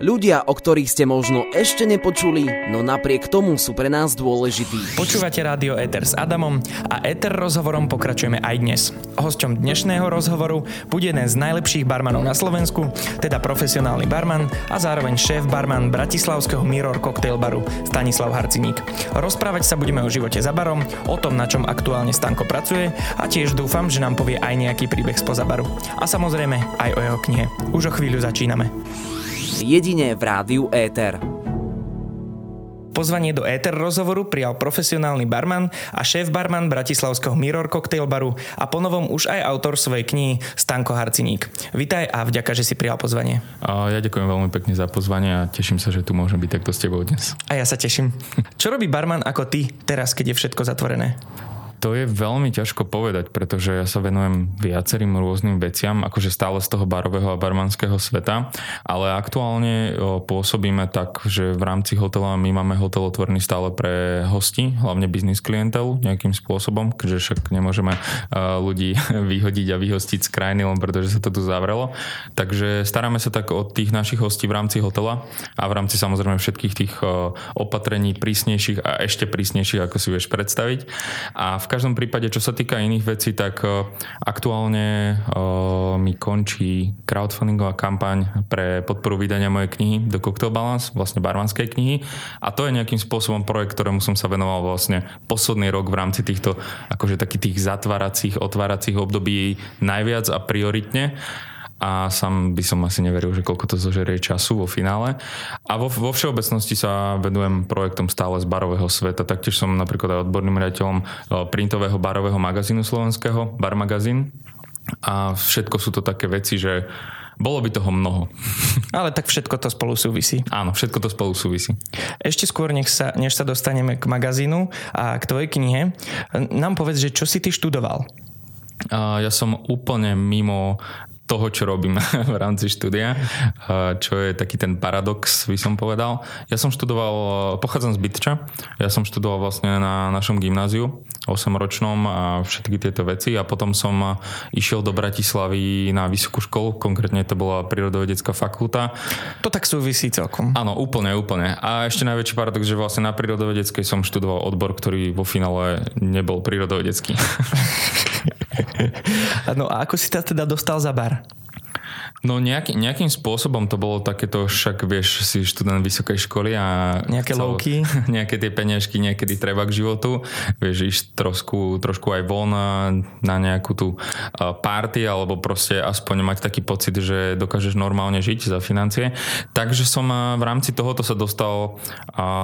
Ľudia, o ktorých ste možno ešte nepočuli, no napriek tomu sú pre nás dôležití. Počúvate rádio Eter s Adamom a Eter rozhovorom pokračujeme aj dnes. Hosťom dnešného rozhovoru bude jeden z najlepších barmanov na Slovensku, teda profesionálny barman a zároveň šéf barman bratislavského Mirror Cocktail baru Stanislav Harciník. Rozprávať sa budeme o živote za barom, o tom, na čom aktuálne Stanko pracuje a tiež dúfam, že nám povie aj nejaký príbeh spoza baru. A samozrejme aj o jeho knihe. Už o chvíľu začíname jedine v rádiu Éter. Pozvanie do Éter rozhovoru prijal profesionálny barman a šéf barman bratislavského Mirror Cocktail baru a ponovom už aj autor svojej knihy Stanko Harciník. Vítaj a vďaka, že si prijal pozvanie. A ja ďakujem veľmi pekne za pozvanie a teším sa, že tu môžem byť takto s tebou dnes. A ja sa teším. Čo robí barman ako ty teraz, keď je všetko zatvorené? To je veľmi ťažko povedať, pretože ja sa venujem viacerým rôznym veciam, akože stále z toho barového a barmanského sveta, ale aktuálne pôsobíme tak, že v rámci hotela my máme hotel otvorený stále pre hosti, hlavne biznis klientelu nejakým spôsobom, keďže však nemôžeme ľudí vyhodiť a vyhostiť z krajiny, len pretože sa to tu zavrelo. Takže staráme sa tak o tých našich hostí v rámci hotela a v rámci samozrejme všetkých tých opatrení prísnejších a ešte prísnejších, ako si vieš predstaviť. A v každom prípade, čo sa týka iných vecí, tak e, aktuálne e, mi končí crowdfundingová kampaň pre podporu vydania mojej knihy do Cocktail Balance, vlastne barmanskej knihy. A to je nejakým spôsobom projekt, ktorému som sa venoval vlastne posledný rok v rámci týchto akože takých tých zatváracích, otváracích období najviac a prioritne a sám by som asi neveril, že koľko to zožerie času vo finále. A vo, vo všeobecnosti sa venujem projektom stále z barového sveta. Taktiež som napríklad aj odborným riaditeľom e, printového barového magazínu slovenského, Bar Magazín. A všetko sú to také veci, že bolo by toho mnoho. Ale tak všetko to spolu súvisí. Áno, všetko to spolu súvisí. Ešte skôr, nech sa, než sa dostaneme k magazínu a k tvojej knihe, nám povedz, že čo si ty študoval? Ja som úplne mimo toho, čo robím v rámci štúdia, čo je taký ten paradox, by som povedal. Ja som študoval, pochádzam z Bytča, ja som študoval vlastne na našom gymnáziu, 8-ročnom a všetky tieto veci a potom som išiel do Bratislavy na vysokú školu, konkrétne to bola prírodovedecká fakulta. To tak súvisí celkom. Áno, úplne, úplne. A ešte najväčší paradox, že vlastne na prírodovedeckej som študoval odbor, ktorý vo finále nebol prírodovedecký. no a ako si sa teda dostal za bar? No nejaký, nejakým spôsobom to bolo takéto, však vieš, si študent vysokej školy a... Nejaké chcel, lovky. Nejaké tie peniažky niekedy treba k životu. Vieš, ísť trošku, trošku aj von na nejakú tú party alebo proste aspoň mať taký pocit, že dokážeš normálne žiť za financie. Takže som v rámci tohoto sa dostal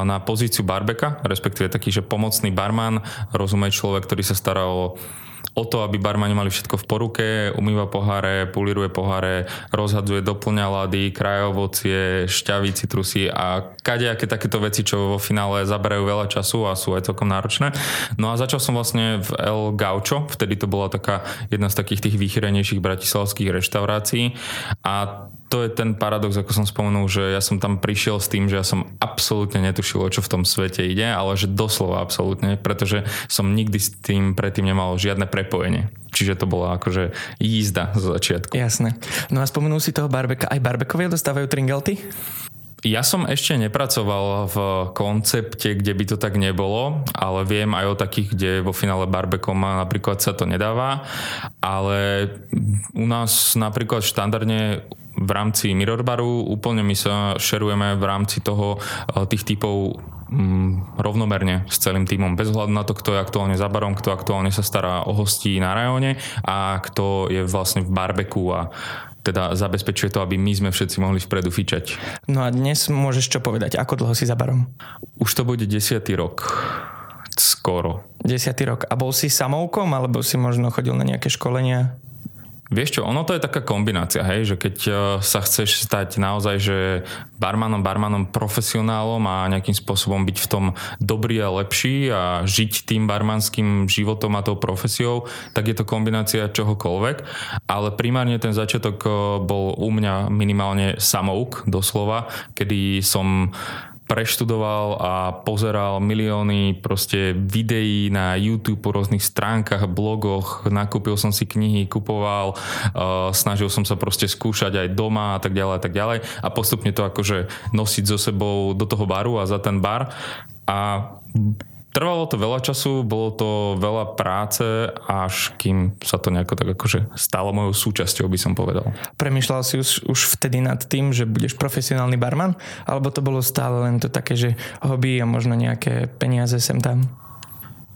na pozíciu barbeka, respektíve taký, že pomocný barman, rozumej človek, ktorý sa stará o o to, aby barmani mali všetko v poruke, umýva poháre, pulíruje poháre, rozhadzuje, doplňa lady, krajovocie, šťavy, citrusy a kadejaké takéto veci, čo vo finále zaberajú veľa času a sú aj celkom náročné. No a začal som vlastne v El Gaucho, vtedy to bola taká jedna z takých tých vychýrenejších bratislavských reštaurácií a to je ten paradox, ako som spomenul, že ja som tam prišiel s tým, že ja som absolútne netušil, o čo v tom svete ide, ale že doslova absolútne, pretože som nikdy s tým predtým nemal žiadne prepojenie. Čiže to bola akože jízda z začiatku. Jasné. No a spomenul si toho barbeka. Aj barbekovia dostávajú tringelty? Ja som ešte nepracoval v koncepte, kde by to tak nebolo, ale viem aj o takých, kde vo finále barbekoma napríklad sa to nedáva, ale u nás napríklad štandardne v rámci Mirrorbaru úplne my sa šerujeme v rámci toho eh, tých typov mm, rovnomerne s celým týmom, bez hľadu na to, kto je aktuálne za barom, kto aktuálne sa stará o hostí na rajóne a kto je vlastne v barbeku a teda zabezpečuje to, aby my sme všetci mohli vpredu fičať. No a dnes môžeš čo povedať? Ako dlho si za barom? Už to bude desiatý rok. Skoro. Desiatý rok. A bol si samoukom, alebo si možno chodil na nejaké školenia? Vieš čo, ono to je taká kombinácia, hej, že keď e, sa chceš stať naozaj, že barmanom, barmanom profesionálom a nejakým spôsobom byť v tom dobrý a lepší a žiť tým barmanským životom a tou profesiou, tak je to kombinácia čohokoľvek, ale primárne ten začiatok e, bol u mňa minimálne samouk, doslova, kedy som preštudoval a pozeral milióny proste videí na YouTube po rôznych stránkach, blogoch, nakúpil som si knihy, kupoval, uh, snažil som sa proste skúšať aj doma a tak ďalej a tak ďalej. A postupne to akože nosiť so sebou do toho baru a za ten bar. A Trvalo to veľa času, bolo to veľa práce, až kým sa to nejako tak akože stalo mojou súčasťou, by som povedal. Premýšľal si už, už vtedy nad tým, že budeš profesionálny barman? Alebo to bolo stále len to také, že hobby a možno nejaké peniaze sem tam?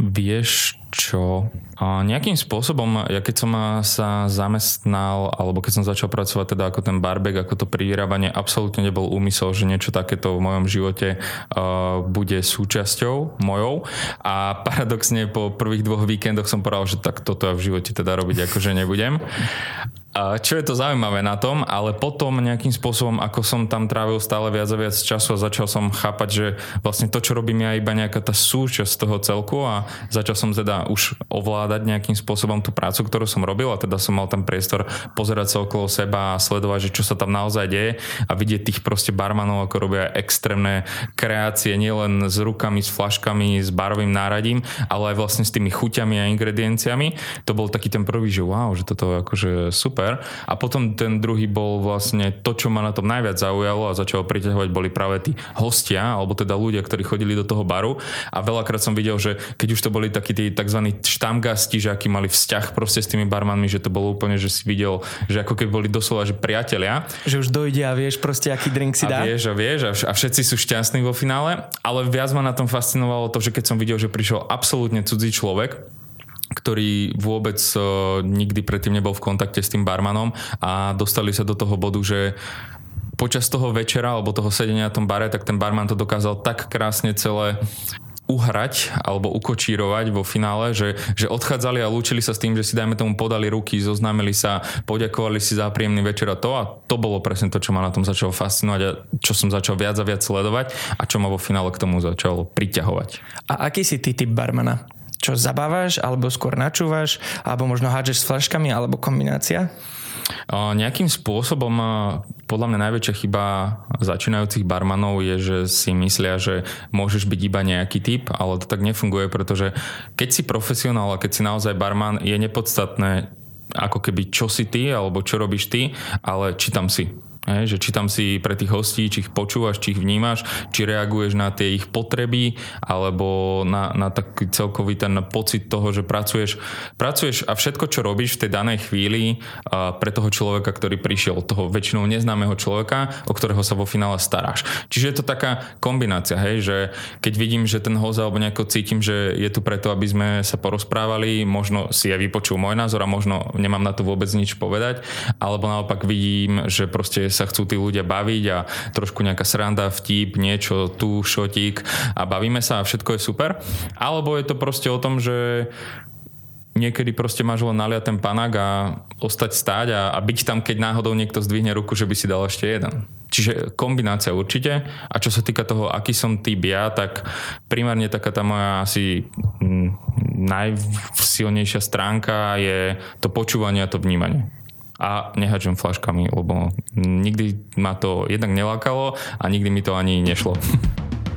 Vieš čo? A nejakým spôsobom, ja keď som sa zamestnal, alebo keď som začal pracovať teda ako ten barbek, ako to privyrábanie, absolútne nebol úmysel, že niečo takéto v mojom živote uh, bude súčasťou mojou. A paradoxne po prvých dvoch víkendoch som povedal, že tak toto ja v živote teda robiť akože nebudem. Čo je to zaujímavé na tom, ale potom nejakým spôsobom, ako som tam trávil stále viac a viac času a začal som chápať, že vlastne to, čo robím je iba nejaká tá súčasť toho celku a začal som teda už ovládať nejakým spôsobom tú prácu, ktorú som robil a teda som mal ten priestor pozerať sa okolo seba a sledovať, že čo sa tam naozaj deje a vidieť tých proste barmanov, ako robia extrémne kreácie, nielen s rukami, s flaškami, s barovým náradím, ale aj vlastne s tými chuťami a ingredienciami. To bol taký ten prvý, že wow, že toto akože super super. A potom ten druhý bol vlastne to, čo ma na tom najviac zaujalo a začalo priťahovať, boli práve tí hostia, alebo teda ľudia, ktorí chodili do toho baru. A veľakrát som videl, že keď už to boli takí tí tzv. štamgasti, že aký mali vzťah proste s tými barmanmi, že to bolo úplne, že si videl, že ako keby boli doslova, že priatelia. Že už dojde a vieš proste, aký drink si dá. A vieš a vieš a, a všetci sú šťastní vo finále. Ale viac ma na tom fascinovalo to, že keď som videl, že prišiel absolútne cudzí človek, ktorý vôbec uh, nikdy predtým nebol v kontakte s tým barmanom a dostali sa do toho bodu, že počas toho večera alebo toho sedenia na tom bare, tak ten barman to dokázal tak krásne celé uhrať alebo ukočírovať vo finále, že, že odchádzali a lúčili sa s tým, že si dajme tomu podali ruky, zoznámili sa, poďakovali si za príjemný večer a to a to bolo presne to, čo ma na tom začalo fascinovať a čo som začal viac a viac sledovať a čo ma vo finále k tomu začalo priťahovať. A aký si ty typ barmana? Čo zabávaš, alebo skôr načúvaš, alebo možno hádžeš s flaškami, alebo kombinácia? O, nejakým spôsobom podľa mňa najväčšia chyba začínajúcich barmanov je, že si myslia, že môžeš byť iba nejaký typ, ale to tak nefunguje, pretože keď si profesionál a keď si naozaj barman, je nepodstatné ako keby čo si ty alebo čo robíš ty, ale či tam si Hej, že či tam si pre tých hostí, či ich počúvaš, či ich vnímaš, či reaguješ na tie ich potreby, alebo na, na taký celkový ten pocit toho, že pracuješ, pracuješ a všetko, čo robíš v tej danej chvíli uh, pre toho človeka, ktorý prišiel, toho väčšinou neznámeho človeka, o ktorého sa vo finále staráš. Čiže je to taká kombinácia, hej, že keď vidím, že ten host alebo nejako cítim, že je tu preto, aby sme sa porozprávali, možno si aj vypočul môj názor a možno nemám na to vôbec nič povedať, alebo naopak vidím, že proste sa chcú tí ľudia baviť a trošku nejaká sranda, vtip, niečo, tu, šotík a bavíme sa a všetko je super. Alebo je to proste o tom, že niekedy proste máš len naliať ten panák a ostať stáť a, a byť tam, keď náhodou niekto zdvihne ruku, že by si dal ešte jeden. Čiže kombinácia určite. A čo sa týka toho, aký som typ ja, tak primárne taká tá moja asi mm, najsilnejšia stránka je to počúvanie a to vnímanie a nehačujem flaškami, lebo nikdy ma to jednak nelákalo a nikdy mi to ani nešlo.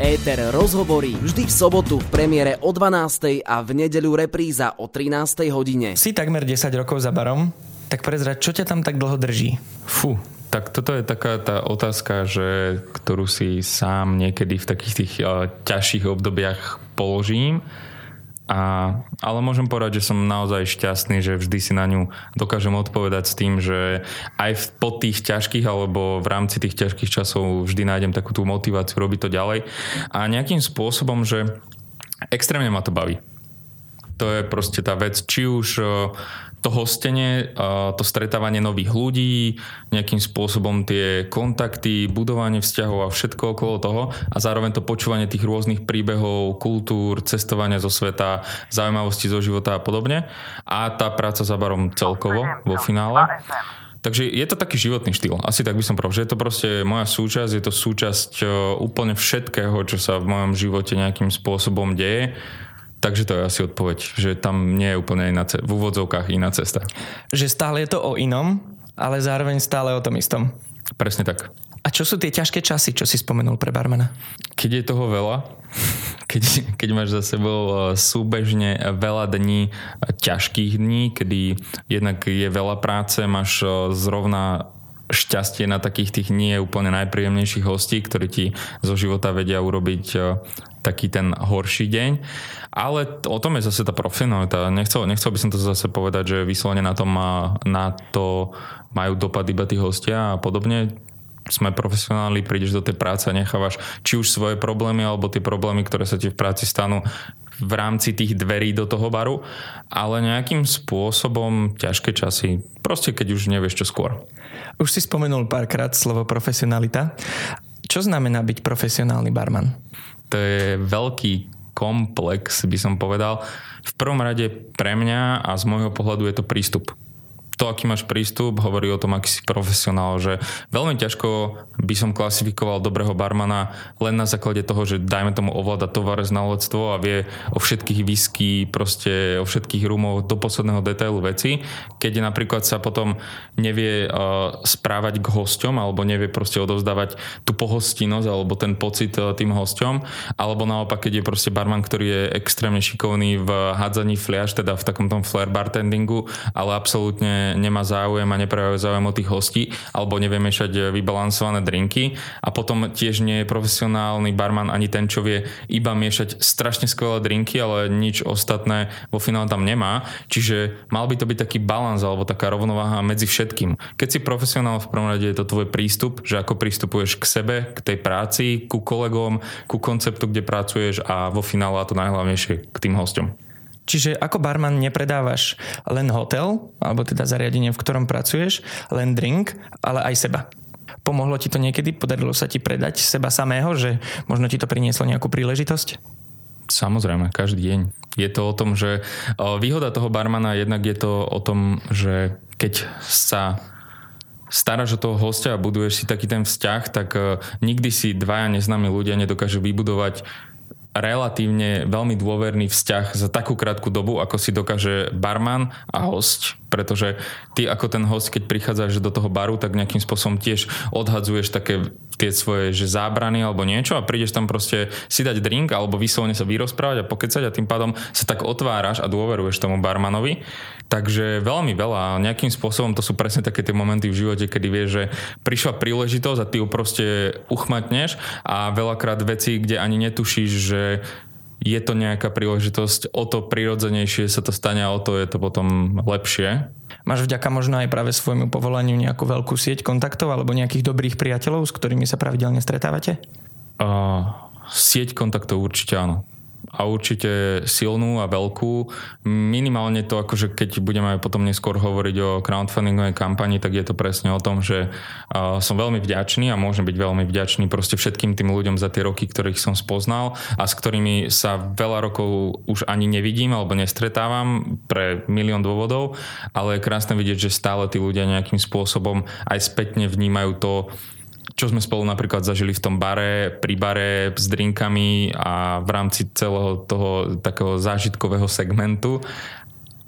Éter rozhovorí vždy v sobotu v premiére o 12. a v nedeľu repríza o 13. hodine. Si takmer 10 rokov za barom, tak prezrať, čo ťa tam tak dlho drží? Fú, tak toto je taká tá otázka, že, ktorú si sám niekedy v takých tých uh, ťažších obdobiach položím a, ale môžem povedať, že som naozaj šťastný, že vždy si na ňu dokážem odpovedať s tým, že aj po tých ťažkých alebo v rámci tých ťažkých časov vždy nájdem takú tú motiváciu robiť to ďalej. A nejakým spôsobom, že extrémne ma to baví. To je proste tá vec, či už to hostenie, to stretávanie nových ľudí, nejakým spôsobom tie kontakty, budovanie vzťahov a všetko okolo toho a zároveň to počúvanie tých rôznych príbehov, kultúr, cestovania zo sveta, zaujímavosti zo života a podobne. A tá práca za barom celkovo vo finále. Takže je to taký životný štýl. Asi tak by som povedal, že je to proste moja súčasť, je to súčasť úplne všetkého, čo sa v mojom živote nejakým spôsobom deje Takže to je asi odpoveď, že tam nie je úplne iná ce- v úvodzovkách iná cesta. Že stále je to o inom, ale zároveň stále o tom istom. Presne tak. A čo sú tie ťažké časy, čo si spomenul pre barmana? Keď je toho veľa, keď, keď máš za sebou e, súbežne veľa dní, e, ťažkých dní, kedy jednak je veľa práce, máš e, zrovna šťastie na takých tých nie úplne najpríjemnejších hostí, ktorí ti zo života vedia urobiť taký ten horší deň. Ale o tom je zase tá profesionalita. Nechcel, nechcel by som to zase povedať, že vyslovene na, tom má, na to majú dopad iba tí hostia a podobne sme profesionáli, prídeš do tej práce a nechávaš či už svoje problémy alebo tie problémy, ktoré sa ti v práci stanú v rámci tých dverí do toho baru, ale nejakým spôsobom ťažké časy, proste keď už nevieš čo skôr. Už si spomenul párkrát slovo profesionalita. Čo znamená byť profesionálny barman? To je veľký komplex, by som povedal. V prvom rade pre mňa a z môjho pohľadu je to prístup to, aký máš prístup, hovorí o tom, aký si profesionál, že veľmi ťažko by som klasifikoval dobrého barmana len na základe toho, že dajme tomu ovláda tovar znalectvo a vie o všetkých whisky, proste o všetkých rumoch do posledného detailu veci. Keď napríklad sa potom nevie uh, správať k hosťom alebo nevie proste odovzdávať tú pohostinnosť alebo ten pocit uh, tým hosťom, alebo naopak, keď je proste barman, ktorý je extrémne šikovný v hádzaní fliaž, teda v takom tom flair bartendingu, ale absolútne nemá záujem a neprejavuje záujem o tých hostí alebo nevie miešať vybalansované drinky a potom tiež nie je profesionálny barman ani ten, čo vie iba miešať strašne skvelé drinky, ale nič ostatné vo finále tam nemá. Čiže mal by to byť taký balans alebo taká rovnováha medzi všetkým. Keď si profesionál v prvom rade je to tvoj prístup, že ako pristupuješ k sebe, k tej práci, ku kolegom, ku konceptu, kde pracuješ a vo finále a to najhlavnejšie k tým hostom. Čiže ako barman nepredávaš len hotel, alebo teda zariadenie, v ktorom pracuješ, len drink, ale aj seba. Pomohlo ti to niekedy? Podarilo sa ti predať seba samého, že možno ti to prinieslo nejakú príležitosť? Samozrejme, každý deň. Je to o tom, že výhoda toho barmana jednak je to o tom, že keď sa staráš o toho hostia a buduješ si taký ten vzťah, tak e, nikdy si dvaja neznámi ľudia nedokážu vybudovať relatívne veľmi dôverný vzťah za takú krátku dobu, ako si dokáže barman a host, pretože ty ako ten host, keď prichádzaš do toho baru, tak nejakým spôsobom tiež odhadzuješ také tie svoje že zábrany alebo niečo a prídeš tam proste si dať drink alebo vyslovene sa vyrozprávať a pokecať a tým pádom sa tak otváraš a dôveruješ tomu barmanovi. Takže veľmi veľa. Nejakým spôsobom to sú presne také tie momenty v živote, kedy vieš, že prišla príležitosť a ty ju proste uchmatneš a veľakrát veci, kde ani netušíš, že je to nejaká príležitosť, o to prirodzenejšie sa to stane a o to je to potom lepšie. Máš vďaka možno aj práve svojmu povolaniu nejakú veľkú sieť kontaktov alebo nejakých dobrých priateľov, s ktorými sa pravidelne stretávate? Uh, sieť kontaktov určite áno a určite silnú a veľkú. Minimálne to, akože keď budeme potom neskôr hovoriť o crowdfundingovej kampani, tak je to presne o tom, že som veľmi vďačný a môžem byť veľmi vďačný proste všetkým tým ľuďom za tie roky, ktorých som spoznal a s ktorými sa veľa rokov už ani nevidím alebo nestretávam pre milión dôvodov, ale je krásne vidieť, že stále tí ľudia nejakým spôsobom aj spätne vnímajú to, čo sme spolu napríklad zažili v tom bare, pri bare s drinkami a v rámci celého toho takého zážitkového segmentu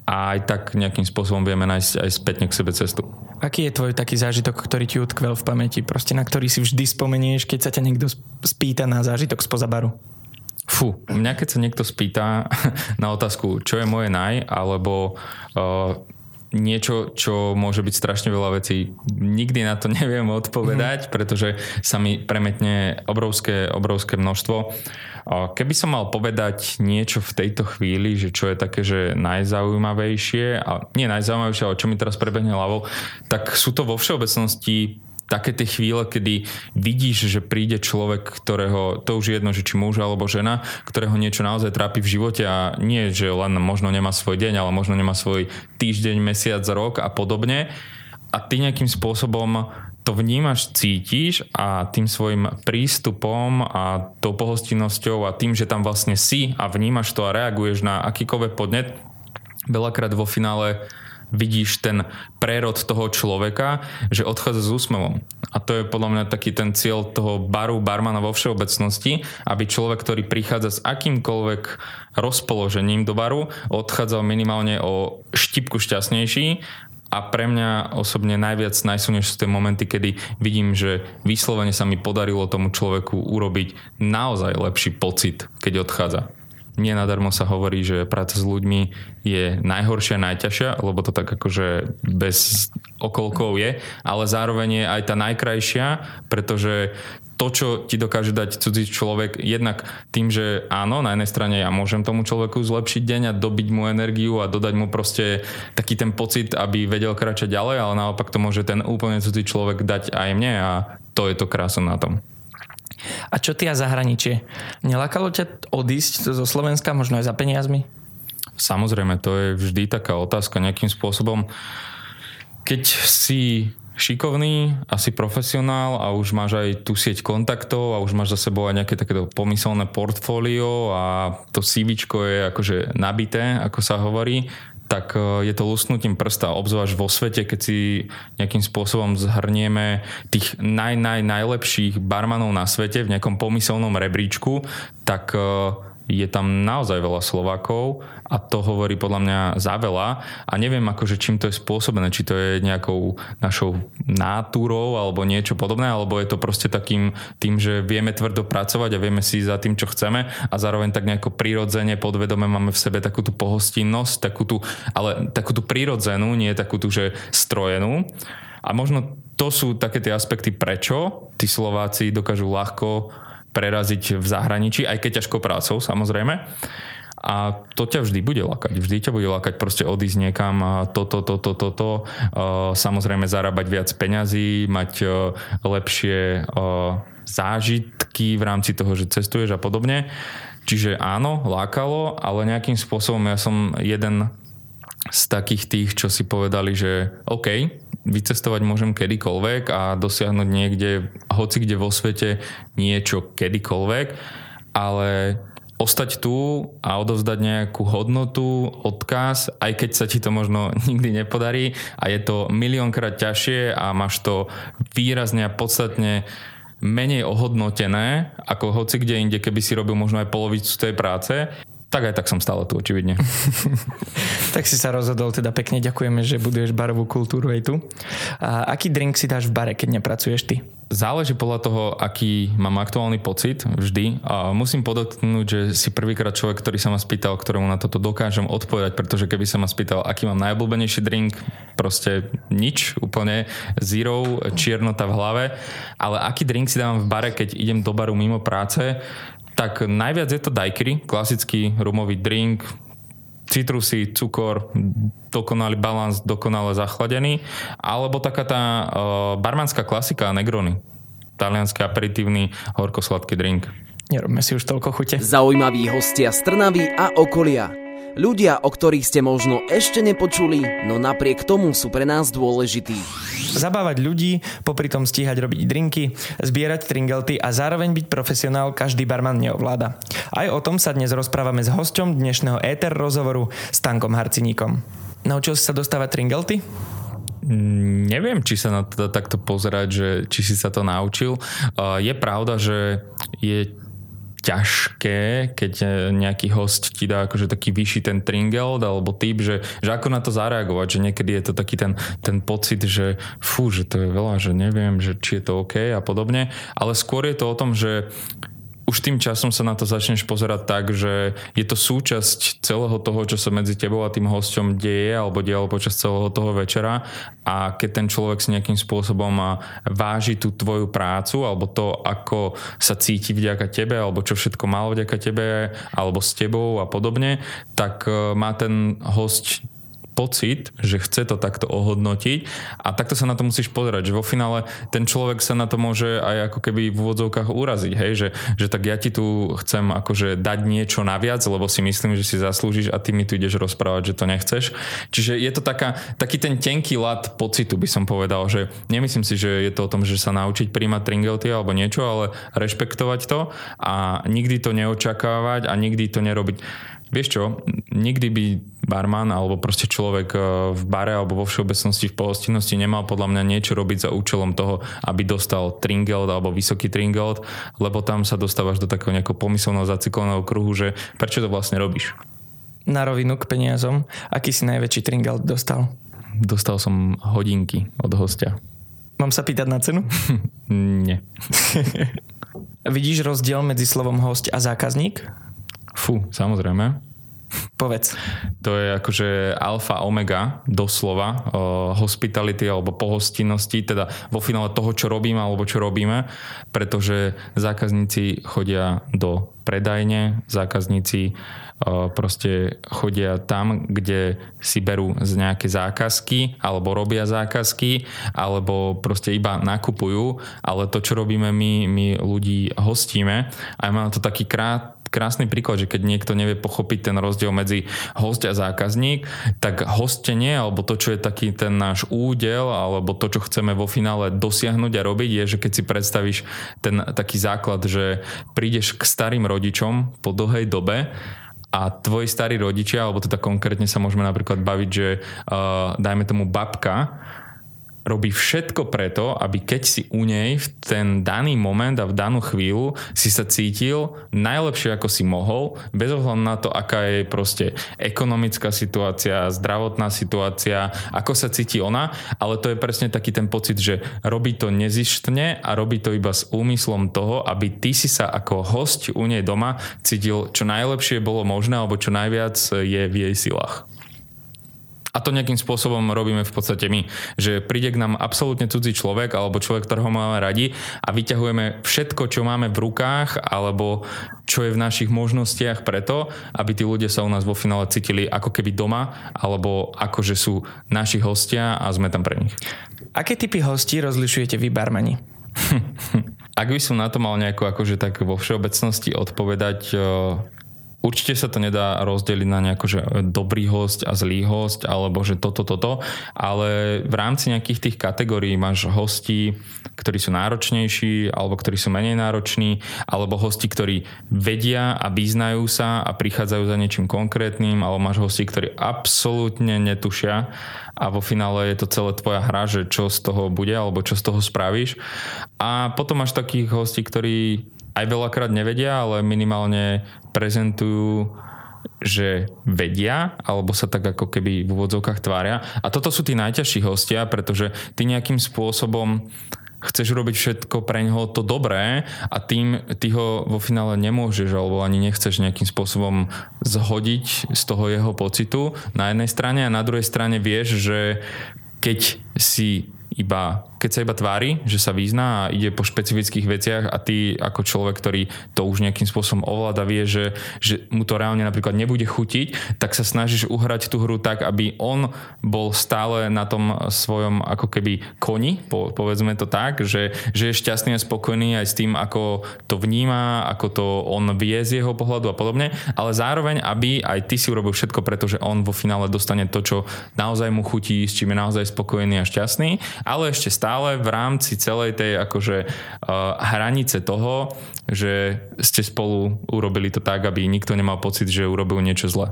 a aj tak nejakým spôsobom vieme nájsť aj spätne k sebe cestu. Aký je tvoj taký zážitok, ktorý ti utkvel v pamäti? Proste na ktorý si vždy spomenieš, keď sa ťa niekto spýta na zážitok spoza baru? Fú, mňa keď sa niekto spýta na otázku, čo je moje naj, alebo uh, niečo, čo môže byť strašne veľa vecí. Nikdy na to neviem odpovedať, mm-hmm. pretože sa mi premetne obrovské, obrovské množstvo. Keby som mal povedať niečo v tejto chvíli, že čo je také, že najzaujímavejšie, a nie najzaujímavejšie, ale čo mi teraz prebehne hlavou, tak sú to vo všeobecnosti také tie chvíle, kedy vidíš, že príde človek, ktorého, to už je jedno, že či muž alebo žena, ktorého niečo naozaj trápi v živote a nie, že len možno nemá svoj deň, ale možno nemá svoj týždeň, mesiac, rok a podobne. A ty nejakým spôsobom to vnímaš, cítiš a tým svojim prístupom a tou pohostinnosťou a tým, že tam vlastne si a vnímaš to a reaguješ na akýkoľvek podnet, veľakrát vo finále vidíš ten prerod toho človeka, že odchádza s úsmevom. A to je podľa mňa taký ten cieľ toho baru, barmana vo všeobecnosti, aby človek, ktorý prichádza s akýmkoľvek rozpoložením do baru, odchádzal minimálne o štipku šťastnejší a pre mňa osobne najviac najsilnejšie sú tie momenty, kedy vidím, že vyslovene sa mi podarilo tomu človeku urobiť naozaj lepší pocit, keď odchádza. Nie nadarmo sa hovorí, že práca s ľuďmi je najhoršia, najťažšia, lebo to tak akože bez okolkov je, ale zároveň je aj tá najkrajšia, pretože to, čo ti dokáže dať cudzí človek, jednak tým, že áno, na jednej strane ja môžem tomu človeku zlepšiť deň a dobiť mu energiu a dodať mu proste taký ten pocit, aby vedel kráčať ďalej, ale naopak to môže ten úplne cudzí človek dať aj mne a to je to krása na tom. A čo ty a zahraničie? Nelakalo ťa odísť zo Slovenska možno aj za peniazmi? Samozrejme, to je vždy taká otázka nejakým spôsobom. Keď si šikovný, asi profesionál a už máš aj tú sieť kontaktov a už máš za sebou aj nejaké takéto pomyselné portfólio a to CV je akože nabité, ako sa hovorí, tak e, je to lusnutím prsta, obzvlášť vo svete, keď si nejakým spôsobom zhrnieme tých naj, naj, najlepších barmanov na svete v nejakom pomyselnom rebríčku, tak e, je tam naozaj veľa Slovákov a to hovorí podľa mňa za veľa. A neviem akože čím to je spôsobené, či to je nejakou našou náturou alebo niečo podobné, alebo je to proste takým tým, že vieme tvrdo pracovať a vieme si za tým, čo chceme. A zároveň tak nejako prirodzene, podvedome máme v sebe takú tú pohostinnosť, takú tú, ale takú tú prirodzenú, nie takú tú, že strojenú. A možno to sú také tie aspekty, prečo tí Slováci dokážu ľahko preraziť v zahraničí, aj keď ťažkou prácou samozrejme. A to ťa vždy bude lakať. Vždy ťa bude lakať proste odísť niekam toto, toto, toto. To. Samozrejme zarábať viac peňazí, mať e, lepšie e, zážitky v rámci toho, že cestuješ a podobne. Čiže áno, lákalo, ale nejakým spôsobom ja som jeden z takých tých, čo si povedali, že OK, vycestovať môžem kedykoľvek a dosiahnuť niekde, hoci kde vo svete niečo kedykoľvek, ale ostať tu a odovzdať nejakú hodnotu, odkaz, aj keď sa ti to možno nikdy nepodarí a je to miliónkrát ťažšie a máš to výrazne a podstatne menej ohodnotené ako hoci kde inde, keby si robil možno aj polovicu tej práce, tak aj tak som stále tu, očividne. tak si sa rozhodol, teda pekne ďakujeme, že buduješ barovú kultúru aj tu. A aký drink si dáš v bare, keď nepracuješ ty? Záleží podľa toho, aký mám aktuálny pocit vždy. A musím podotknúť, že si prvýkrát človek, ktorý sa ma spýtal, ktorému na toto dokážem odpovedať, pretože keby sa ma spýtal, aký mám najobľúbenejší drink, proste nič, úplne zero, čiernota v hlave. Ale aký drink si dávam v bare, keď idem do baru mimo práce, tak najviac je to daiquiri, klasický rumový drink, citrusy, cukor, dokonalý balans, dokonale zachladený, alebo taká tá uh, barmanská klasika Negrony, talianský aperitívny horkosladký drink. Nerobme si už toľko chute. Zaujímaví hostia z Trnavy a okolia. Ľudia, o ktorých ste možno ešte nepočuli, no napriek tomu sú pre nás dôležití. Zabávať ľudí, popri tom stíhať robiť drinky, zbierať tringelty a zároveň byť profesionál každý barman neovláda. Aj o tom sa dnes rozprávame s hosťom dnešného éter rozhovoru s Tankom Harciníkom. Naučil si sa dostávať tringelty? Mm, neviem, či sa na to takto pozerať, že či si sa to naučil. Je pravda, že je ťažké, keď e, nejaký host ti dá akože taký vyšší ten tringel alebo typ, že, že ako na to zareagovať, že niekedy je to taký ten, ten pocit, že fú, že to je veľa, že neviem, že či je to OK a podobne, ale skôr je to o tom, že už tým časom sa na to začneš pozerať tak, že je to súčasť celého toho, čo sa medzi tebou a tým hosťom deje alebo dialo počas celého toho večera. A keď ten človek si nejakým spôsobom váži tú tvoju prácu alebo to, ako sa cíti vďaka tebe alebo čo všetko mal vďaka tebe alebo s tebou a podobne, tak e, má ten host pocit, že chce to takto ohodnotiť. A takto sa na to musíš pozerať, že vo finále ten človek sa na to môže aj ako keby v úvodzovkách uraziť, hej, že, že tak ja ti tu chcem akože dať niečo naviac, lebo si myslím, že si zaslúžiš a ty mi tu ideš rozprávať, že to nechceš. Čiže je to taká, taký ten tenký lat pocitu by som povedal, že nemyslím si, že je to o tom, že sa naučiť príjmať tringelty alebo niečo, ale rešpektovať to a nikdy to neočakávať a nikdy to nerobiť Vieš čo, nikdy by barman alebo proste človek e, v bare alebo vo všeobecnosti v pohostinnosti nemal podľa mňa niečo robiť za účelom toho, aby dostal tringelt alebo vysoký tringelt, lebo tam sa dostávaš do takého nejakého pomyselného zacikleného kruhu, že prečo to vlastne robíš. Na rovinu k peniazom, aký si najväčší tringelt dostal? dostal som hodinky od hostia. Mám sa pýtať na cenu? Nie. Vidíš rozdiel medzi slovom host a zákazník? Fú, samozrejme. Povedz. To je akože alfa omega doslova uh, hospitality alebo pohostinnosti, teda vo finále toho, čo robíme alebo čo robíme, pretože zákazníci chodia do predajne, zákazníci uh, proste chodia tam, kde si berú z nejaké zákazky alebo robia zákazky alebo proste iba nakupujú, ale to, čo robíme my, my ľudí hostíme a má to taký krát, krásny príklad, že keď niekto nevie pochopiť ten rozdiel medzi host a zákazník, tak hostenie, alebo to, čo je taký ten náš údel, alebo to, čo chceme vo finále dosiahnuť a robiť, je, že keď si predstavíš ten taký základ, že prídeš k starým rodičom po dlhej dobe a tvoji starí rodičia, alebo teda konkrétne sa môžeme napríklad baviť, že uh, dajme tomu babka, robí všetko preto, aby keď si u nej v ten daný moment a v danú chvíľu si sa cítil najlepšie ako si mohol, bez ohľadu na to, aká je proste ekonomická situácia, zdravotná situácia, ako sa cíti ona, ale to je presne taký ten pocit, že robí to nezištne a robí to iba s úmyslom toho, aby ty si sa ako host u nej doma cítil čo najlepšie bolo možné alebo čo najviac je v jej silách. A to nejakým spôsobom robíme v podstate my, že príde k nám absolútne cudzí človek alebo človek, ktorého máme radi a vyťahujeme všetko, čo máme v rukách alebo čo je v našich možnostiach preto, aby tí ľudia sa u nás vo finále cítili ako keby doma alebo ako, že sú naši hostia a sme tam pre nich. Aké typy hostí rozlišujete vy barmani? Ak by som na to mal nejako akože tak vo všeobecnosti odpovedať, Určite sa to nedá rozdeliť na nejako, že dobrý host a zlý host, alebo že toto, toto, ale v rámci nejakých tých kategórií máš hosti, ktorí sú náročnejší, alebo ktorí sú menej nároční, alebo hosti, ktorí vedia a vyznajú sa a prichádzajú za niečím konkrétnym, alebo máš hosti, ktorí absolútne netušia a vo finále je to celé tvoja hra, že čo z toho bude, alebo čo z toho spravíš. A potom máš takých hostí, ktorí aj veľakrát nevedia, ale minimálne prezentujú že vedia, alebo sa tak ako keby v úvodzovkách tvária. A toto sú tí najťažší hostia, pretože ty nejakým spôsobom chceš robiť všetko pre neho to dobré a tým ty ho vo finále nemôžeš alebo ani nechceš nejakým spôsobom zhodiť z toho jeho pocitu na jednej strane a na druhej strane vieš, že keď si iba keď sa iba tvári, že sa vyzná a ide po špecifických veciach a ty ako človek, ktorý to už nejakým spôsobom ovláda, vie, že, že mu to reálne napríklad nebude chutiť, tak sa snažíš uhrať tú hru tak, aby on bol stále na tom svojom ako keby koni, po, povedzme to tak, že, že je šťastný a spokojný aj s tým, ako to vníma, ako to on vie z jeho pohľadu a podobne, ale zároveň, aby aj ty si urobil všetko, pretože on vo finále dostane to, čo naozaj mu chutí, s čím je naozaj spokojný a šťastný, ale ešte stále stále v rámci celej tej akože uh, hranice toho, že ste spolu urobili to tak, aby nikto nemal pocit, že urobil niečo zle.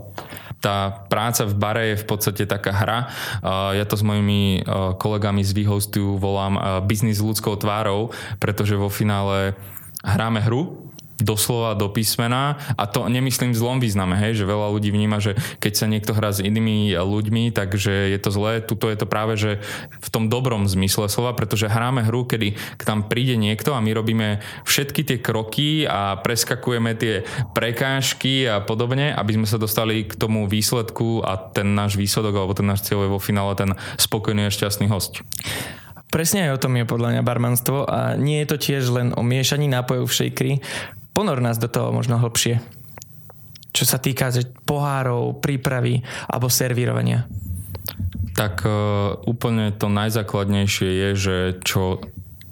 Tá práca v bare je v podstate taká hra. Uh, ja to s mojimi uh, kolegami z Výhostu volám uh, biznis s ľudskou tvárou, pretože vo finále hráme hru, doslova do písmena a to nemyslím v zlom význame, hej, že veľa ľudí vníma, že keď sa niekto hrá s inými ľuďmi, takže je to zlé. Tuto je to práve, že v tom dobrom zmysle slova, pretože hráme hru, kedy k tam príde niekto a my robíme všetky tie kroky a preskakujeme tie prekážky a podobne, aby sme sa dostali k tomu výsledku a ten náš výsledok alebo ten náš cieľ je vo finále ten spokojný a šťastný host. Presne aj o tom je podľa mňa barmanstvo a nie je to tiež len o miešaní nápojov v šejkri. Ponor nás do toho možno hlbšie. Čo sa týka že pohárov, prípravy alebo servírovania. Tak uh, úplne to najzákladnejšie je, že čo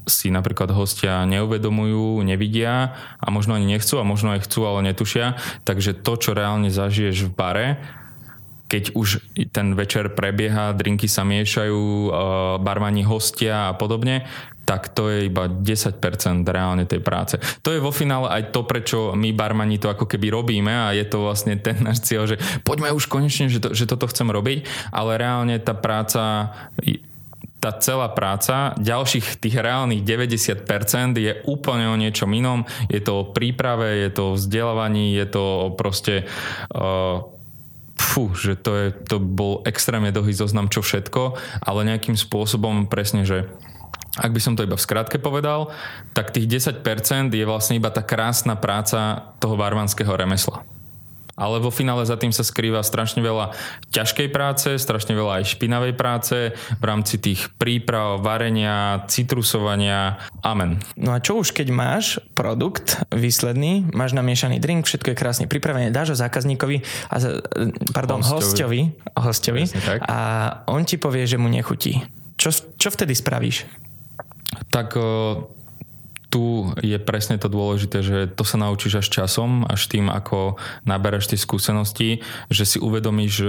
si napríklad hostia neuvedomujú, nevidia a možno ani nechcú a možno aj chcú, ale netušia. Takže to, čo reálne zažiješ v bare, keď už ten večer prebieha, drinky sa miešajú, uh, barmani hostia a podobne, tak to je iba 10% reálne tej práce. To je vo finále aj to, prečo my barmani to ako keby robíme a je to vlastne ten náš cieľ, že poďme už konečne, že, to, že toto chcem robiť, ale reálne tá práca tá celá práca, ďalších tých reálnych 90% je úplne o niečom inom. Je to o príprave, je to o vzdelávaní, je to o proste uh, fú, že to, je, to bol extrémne dlhý zoznam čo všetko, ale nejakým spôsobom presne, že ak by som to iba v skratke povedal, tak tých 10% je vlastne iba tá krásna práca toho barmanského remesla. Ale vo finále za tým sa skrýva strašne veľa ťažkej práce, strašne veľa aj špinavej práce v rámci tých príprav, varenia, citrusovania. Amen. No a čo už keď máš produkt výsledný, máš namiešaný drink, všetko je krásne pripravené, dáš ho zákazníkovi, a, pardon, hostovi, hostovi, hostovi a on ti povie, že mu nechutí. Čo, čo vtedy spravíš? Tak tu je presne to dôležité, že to sa naučíš až časom, až tým, ako naberáš tie skúsenosti, že si uvedomíš e,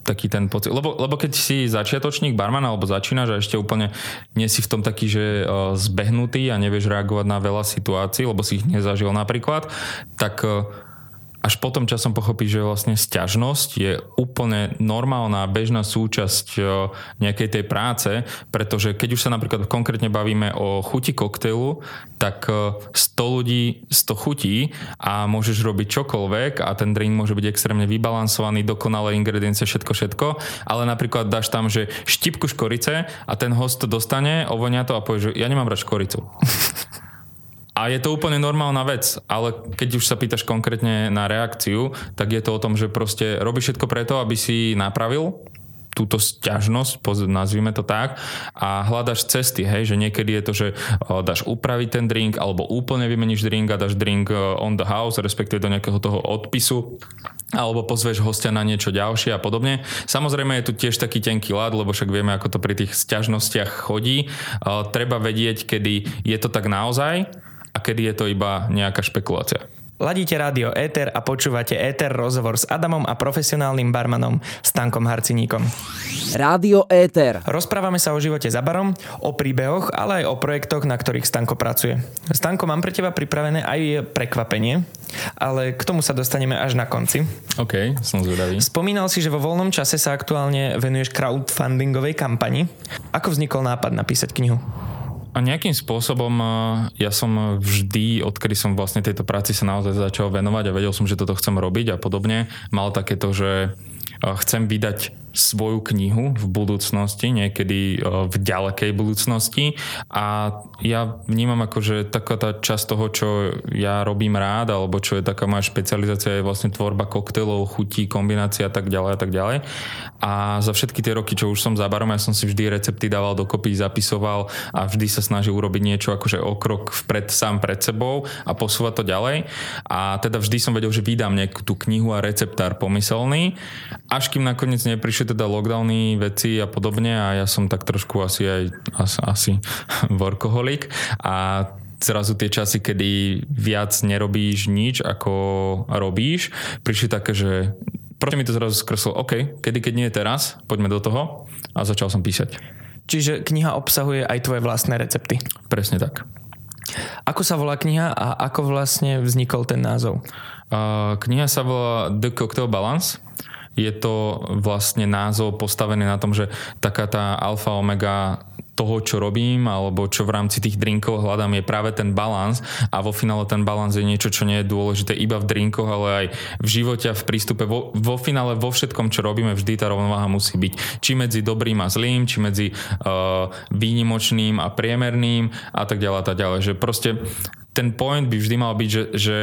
taký ten pocit. Lebo, lebo keď si začiatočník barman alebo začínaš a ešte úplne nie si v tom taký, že e, zbehnutý a nevieš reagovať na veľa situácií, lebo si ich nezažil napríklad, tak e, až potom časom pochopí, že vlastne sťažnosť je úplne normálna, bežná súčasť e, nejakej tej práce, pretože keď už sa napríklad konkrétne bavíme o chuti koktejlu, tak 100 e, ľudí 100 chutí a môžeš robiť čokoľvek a ten drink môže byť extrémne vybalansovaný, dokonalé ingrediencie, všetko, všetko, ale napríklad dáš tam, že štipku škorice a ten host to dostane, ovonia to a povie, že ja nemám brať škoricu. A je to úplne normálna vec, ale keď už sa pýtaš konkrétne na reakciu, tak je to o tom, že proste robíš všetko preto, aby si napravil túto sťažnosť, nazvime to tak, a hľadaš cesty, hej, že niekedy je to, že dáš upraviť ten drink, alebo úplne vymeníš drink a dáš drink on the house, respektíve do nejakého toho odpisu, alebo pozveš hostia na niečo ďalšie a podobne. Samozrejme je tu tiež taký tenký lad, lebo však vieme, ako to pri tých sťažnostiach chodí. Treba vedieť, kedy je to tak naozaj, a kedy je to iba nejaká špekulácia. Ladíte rádio Éter a počúvate Éter rozhovor s Adamom a profesionálnym barmanom Stankom Harciníkom. Rádio Éter. Rozprávame sa o živote za barom, o príbehoch, ale aj o projektoch, na ktorých Stanko pracuje. Stanko, mám pre teba pripravené aj prekvapenie, ale k tomu sa dostaneme až na konci. OK, som zvedavý. Spomínal si, že vo voľnom čase sa aktuálne venuješ crowdfundingovej kampani. Ako vznikol nápad napísať knihu? A nejakým spôsobom ja som vždy, odkedy som vlastne tejto práci sa naozaj začal venovať a vedel som, že toto chcem robiť a podobne, mal takéto, že chcem vydať svoju knihu v budúcnosti, niekedy e, v ďalekej budúcnosti a ja vnímam ako, že taká tá časť toho, čo ja robím rád, alebo čo je taká moja špecializácia je vlastne tvorba koktejlov, chutí, kombinácia a tak ďalej a tak ďalej. A za všetky tie roky, čo už som za barom, ja som si vždy recepty dával dokopy, zapisoval a vždy sa snažil urobiť niečo akože o krok vpred sám pred sebou a posúvať to ďalej. A teda vždy som vedel, že vydám nejakú tú knihu a receptár pomyselný, až kým nakoniec neprišiel prišli teda lockdowny, veci a podobne a ja som tak trošku asi aj asi, asi workoholik a zrazu tie časy, kedy viac nerobíš nič, ako robíš, prišli také, že proti mi to zrazu skreslo, OK, kedy keď nie je teraz, poďme do toho a začal som písať. Čiže kniha obsahuje aj tvoje vlastné recepty. Presne tak. Ako sa volá kniha a ako vlastne vznikol ten názov? Uh, kniha sa volá The Cocktail Balance je to vlastne názov postavený na tom, že taká tá alfa omega toho, čo robím, alebo čo v rámci tých drinkov hľadám, je práve ten balans a vo finále ten balans je niečo, čo nie je dôležité iba v drinkoch, ale aj v živote a v prístupe. Vo, vo finále vo všetkom, čo robíme, vždy tá rovnováha musí byť. Či medzi dobrým a zlým, či medzi uh, výnimočným a priemerným a tak ďalej a tak ďalej. Že proste ten point by vždy mal byť, že, že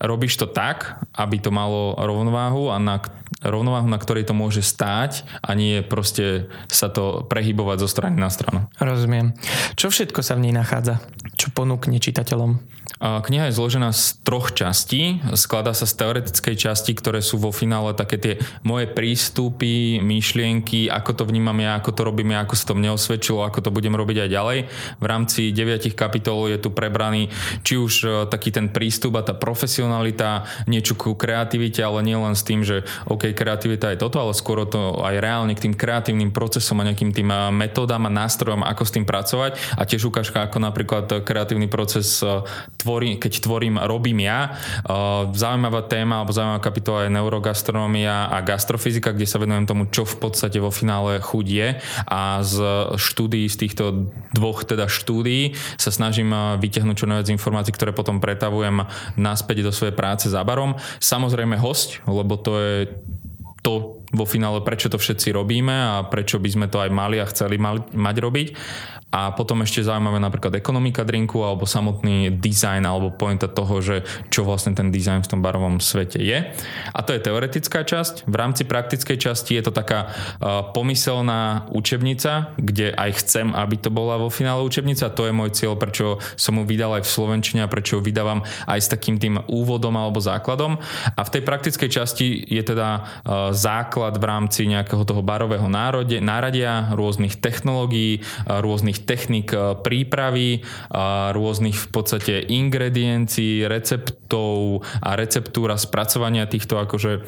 robíš to tak, aby to malo rovnováhu a na rovnováhu, na ktorej to môže stáť a nie proste sa to prehybovať zo strany na stranu. Rozumiem. Čo všetko sa v nej nachádza? Čo ponúkne čitateľom? Kniha je zložená z troch častí. Skladá sa z teoretickej časti, ktoré sú vo finále také tie moje prístupy, myšlienky, ako to vnímam ja, ako to robím ja, ako sa to mne osvedčilo, ako to budem robiť aj ďalej. V rámci deviatich kapitol je tu prebraný či už e, taký ten prístup a tá profesionalita, niečo ku kreativite, ale nie len s tým, že OK, kreativita je toto, ale skôr to aj reálne k tým kreatívnym procesom a nejakým tým e, metódam a nástrojom, ako s tým pracovať a tiež ukážka, ako napríklad kreatívny proces tvorím tvorím, keď tvorím, robím ja. Zaujímavá téma alebo zaujímavá kapitola je neurogastronomia a gastrofyzika, kde sa venujem tomu, čo v podstate vo finále chuť je a z štúdií, z týchto dvoch teda štúdií sa snažím vyťahnuť čo najviac informácií, ktoré potom pretavujem naspäť do svojej práce za barom. Samozrejme host, lebo to je vo finále, prečo to všetci robíme a prečo by sme to aj mali a chceli mať robiť. A potom ešte zaujímavé napríklad ekonomika drinku alebo samotný design alebo pointa toho, že čo vlastne ten design v tom barovom svete je. A to je teoretická časť. V rámci praktickej časti je to taká uh, pomyselná učebnica, kde aj chcem, aby to bola vo finále učebnica. To je môj cieľ, prečo som mu vydal aj v Slovenčine a prečo ho vydávam aj s takým tým úvodom alebo základom. A v tej praktickej časti je teda uh, základ v rámci nejakého toho barového národe, náradia, rôznych technológií, rôznych technik e, prípravy, rôznych v podstate ingrediencií, receptov a receptúra spracovania týchto akože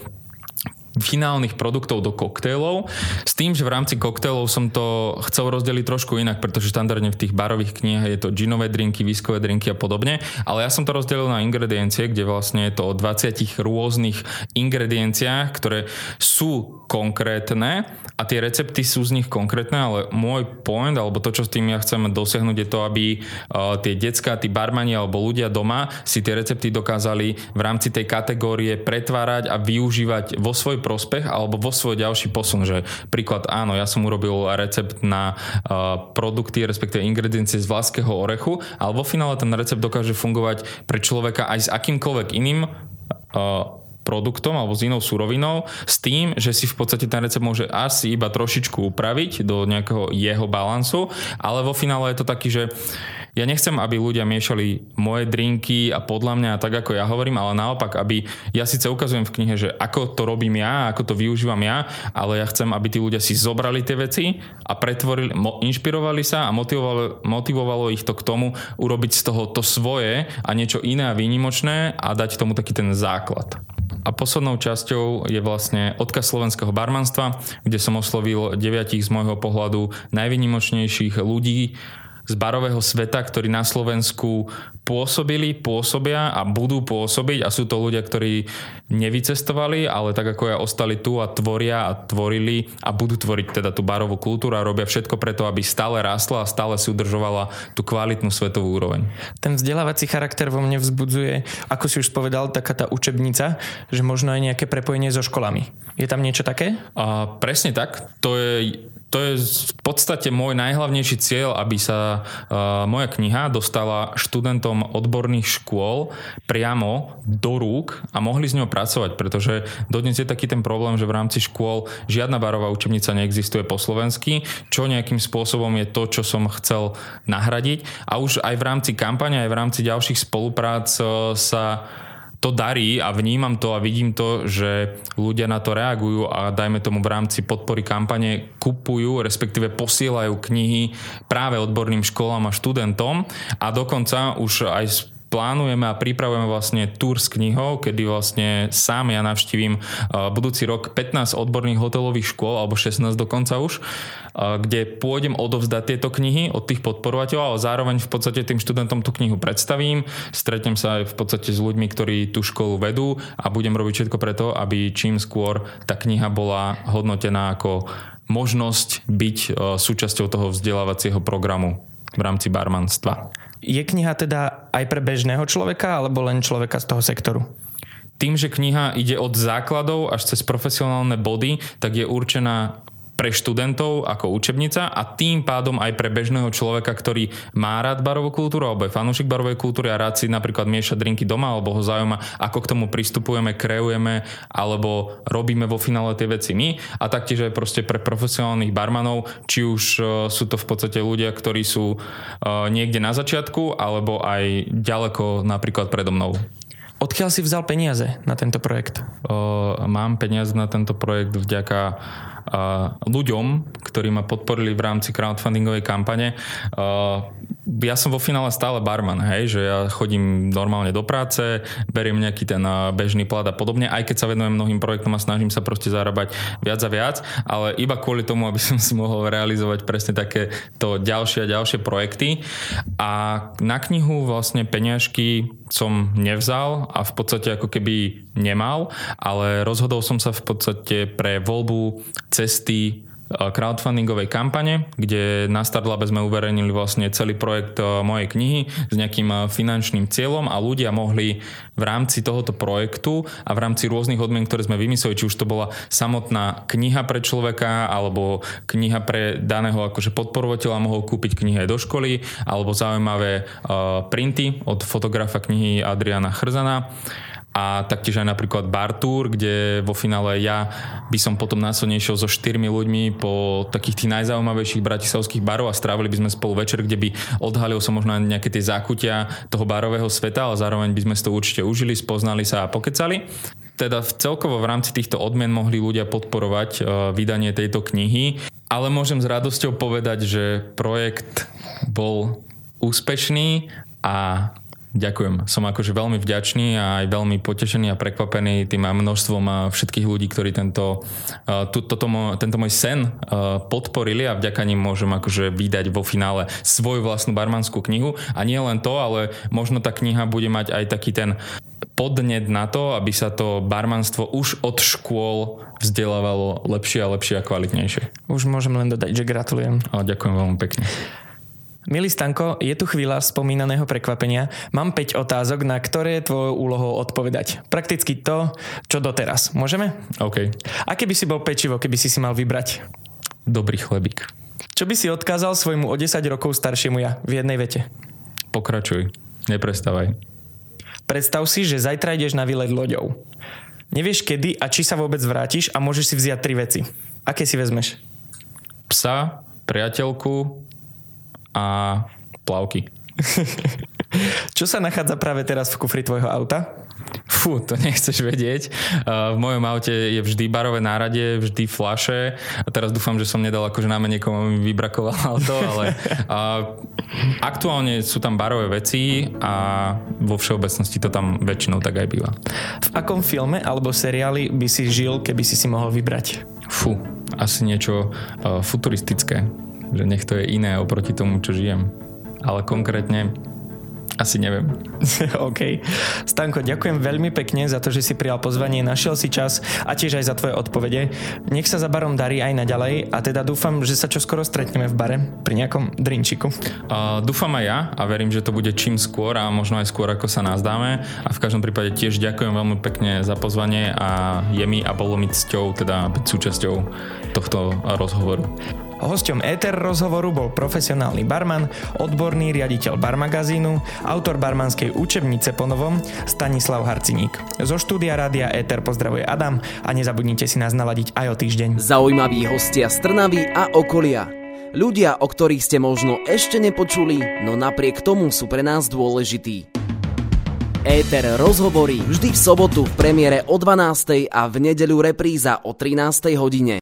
finálnych produktov do koktejlov. S tým, že v rámci koktejlov som to chcel rozdeliť trošku inak, pretože štandardne v tých barových knihách je to ginové drinky, viskové drinky a podobne, ale ja som to rozdelil na ingrediencie, kde vlastne je to o 20 rôznych ingredienciách, ktoré sú konkrétne a tie recepty sú z nich konkrétne, ale môj point, alebo to, čo s tým ja chcem dosiahnuť, je to, aby uh, tie decka, tí barmani alebo ľudia doma si tie recepty dokázali v rámci tej kategórie pretvárať a využívať vo svoj prospech alebo vo svoj ďalší posun, že príklad áno, ja som urobil recept na uh, produkty, respektíve ingrediencie z vlaského orechu, ale vo finále ten recept dokáže fungovať pre človeka aj s akýmkoľvek iným uh, produktom alebo s inou surovinou s tým, že si v podstate ten recept môže asi iba trošičku upraviť do nejakého jeho balansu, ale vo finále je to taký, že ja nechcem, aby ľudia miešali moje drinky a podľa mňa tak, ako ja hovorím, ale naopak, aby ja síce ukazujem v knihe, že ako to robím ja, ako to využívam ja, ale ja chcem, aby tí ľudia si zobrali tie veci a pretvorili, mo, inšpirovali sa a motivovalo, motivovalo ich to k tomu urobiť z toho to svoje a niečo iné a výnimočné a dať tomu taký ten základ. A poslednou časťou je vlastne odkaz slovenského barmanstva, kde som oslovil deviatich z môjho pohľadu najvynimočnejších ľudí, z barového sveta, ktorí na Slovensku pôsobili, pôsobia a budú pôsobiť a sú to ľudia, ktorí nevycestovali, ale tak ako ja ostali tu a tvoria a tvorili a budú tvoriť teda tú barovú kultúru a robia všetko preto, aby stále rástla a stále si udržovala tú kvalitnú svetovú úroveň. Ten vzdelávací charakter vo mne vzbudzuje, ako si už povedal, taká tá učebnica, že možno aj nejaké prepojenie so školami. Je tam niečo také? A, presne tak. To je to je v podstate môj najhlavnejší cieľ, aby sa uh, moja kniha dostala študentom odborných škôl priamo do rúk a mohli s ňou pracovať, pretože dodnes je taký ten problém, že v rámci škôl žiadna barová učebnica neexistuje po slovensky, čo nejakým spôsobom je to, čo som chcel nahradiť. A už aj v rámci kampane, aj v rámci ďalších spoluprác uh, sa to darí a vnímam to a vidím to, že ľudia na to reagujú a dajme tomu v rámci podpory kampane kupujú, respektíve posielajú knihy práve odborným školám a študentom a dokonca už aj plánujeme a pripravujeme vlastne tour s knihou, kedy vlastne sám ja navštívim budúci rok 15 odborných hotelových škôl, alebo 16 dokonca už, kde pôjdem odovzdať tieto knihy od tých podporovateľov, ale zároveň v podstate tým študentom tú knihu predstavím, stretnem sa aj v podstate s ľuďmi, ktorí tú školu vedú a budem robiť všetko preto, aby čím skôr tá kniha bola hodnotená ako možnosť byť súčasťou toho vzdelávacieho programu v rámci barmanstva. Je kniha teda aj pre bežného človeka alebo len človeka z toho sektoru? Tým, že kniha ide od základov až cez profesionálne body, tak je určená pre študentov ako učebnica a tým pádom aj pre bežného človeka, ktorý má rád barovú kultúru alebo je fanúšik barovej kultúry a rád si napríklad mieša drinky doma alebo ho zaujíma, ako k tomu pristupujeme, kreujeme alebo robíme vo finále tie veci my a taktiež aj proste pre profesionálnych barmanov, či už e, sú to v podstate ľudia, ktorí sú e, niekde na začiatku alebo aj ďaleko napríklad predo mnou. Odkiaľ si vzal peniaze na tento projekt? Uh, mám peniaze na tento projekt vďaka ľuďom, ktorí ma podporili v rámci crowdfundingovej kampane. Ja som vo finále stále barman, hej, že ja chodím normálne do práce, beriem nejaký ten bežný plat a podobne, aj keď sa venujem mnohým projektom a snažím sa proste zarábať viac a viac, ale iba kvôli tomu, aby som si mohol realizovať presne také to ďalšie a ďalšie projekty. A na knihu vlastne peňažky som nevzal a v podstate ako keby nemal, ale rozhodol som sa v podstate pre voľbu cesty crowdfundingovej kampane, kde na Startlabe sme uverejnili vlastne celý projekt mojej knihy s nejakým finančným cieľom a ľudia mohli v rámci tohoto projektu a v rámci rôznych odmien, ktoré sme vymysleli, či už to bola samotná kniha pre človeka alebo kniha pre daného akože podporovateľa mohol kúpiť knihy aj do školy alebo zaujímavé printy od fotografa knihy Adriana Chrzana a taktiež aj napríklad bar kde vo finále ja by som potom následne išiel so štyrmi ľuďmi po takých tých najzaujímavejších bratislavských barov a strávili by sme spolu večer, kde by odhalil som možno nejaké tie zákutia toho barového sveta, ale zároveň by sme si to určite užili, spoznali sa a pokecali. Teda v celkovo v rámci týchto odmien mohli ľudia podporovať uh, vydanie tejto knihy, ale môžem s radosťou povedať, že projekt bol úspešný a Ďakujem. Som akože veľmi vďačný a aj veľmi potešený a prekvapený tým množstvom všetkých ľudí, ktorí tento, tu, toto, tento môj sen podporili a vďaka nim môžem akože vydať vo finále svoju vlastnú barmanskú knihu. A nie len to, ale možno tá kniha bude mať aj taký ten podnet na to, aby sa to barmanstvo už od škôl vzdelávalo lepšie a lepšie a kvalitnejšie. Už môžem len dodať, že gratulujem. A ďakujem veľmi pekne. Milý Stanko, je tu chvíľa spomínaného prekvapenia. Mám 5 otázok, na ktoré je tvojou úlohou odpovedať. Prakticky to, čo doteraz. Môžeme? OK. Aké by si bol pečivo, keby si si mal vybrať? Dobrý chlebík. Čo by si odkázal svojmu o 10 rokov staršiemu ja v jednej vete? Pokračuj. Neprestávaj. Predstav si, že zajtra ideš na výlet loďou. Nevieš kedy a či sa vôbec vrátiš a môžeš si vziať tri veci. Aké si vezmeš? Psa, priateľku a plavky. Čo sa nachádza práve teraz v kufri tvojho auta? Fú, to nechceš vedieť. V mojom aute je vždy barové nárade, vždy flaše a teraz dúfam, že som nedal akože náme niekomu mi vybrakoval auto, ale aktuálne sú tam barové veci a vo všeobecnosti to tam väčšinou tak aj býva. V akom filme alebo seriáli by si žil, keby si si mohol vybrať? Fú, asi niečo uh, futuristické že nech to je iné oproti tomu, čo žijem. Ale konkrétne asi neviem. OK. Stanko, ďakujem veľmi pekne za to, že si prijal pozvanie, našiel si čas a tiež aj za tvoje odpovede. Nech sa za barom darí aj naďalej a teda dúfam, že sa čoskoro stretneme v bare pri nejakom drinčiku. Uh, dúfam aj ja a verím, že to bude čím skôr a možno aj skôr ako sa nazdáme a v každom prípade tiež ďakujem veľmi pekne za pozvanie a je mi a bolo mi cťou teda byť súčasťou tohto rozhovoru. Hosťom Ether rozhovoru bol profesionálny barman, odborný riaditeľ barmagazínu, autor barmanskej učebnice po novom Stanislav Harciník. Zo štúdia Rádia Ether pozdravuje Adam a nezabudnite si nás naladiť aj o týždeň. Zaujímaví hostia z Trnavy a okolia. Ľudia, o ktorých ste možno ešte nepočuli, no napriek tomu sú pre nás dôležití. Éter rozhovory vždy v sobotu v premiére o 12. a v nedeľu repríza o 13. hodine.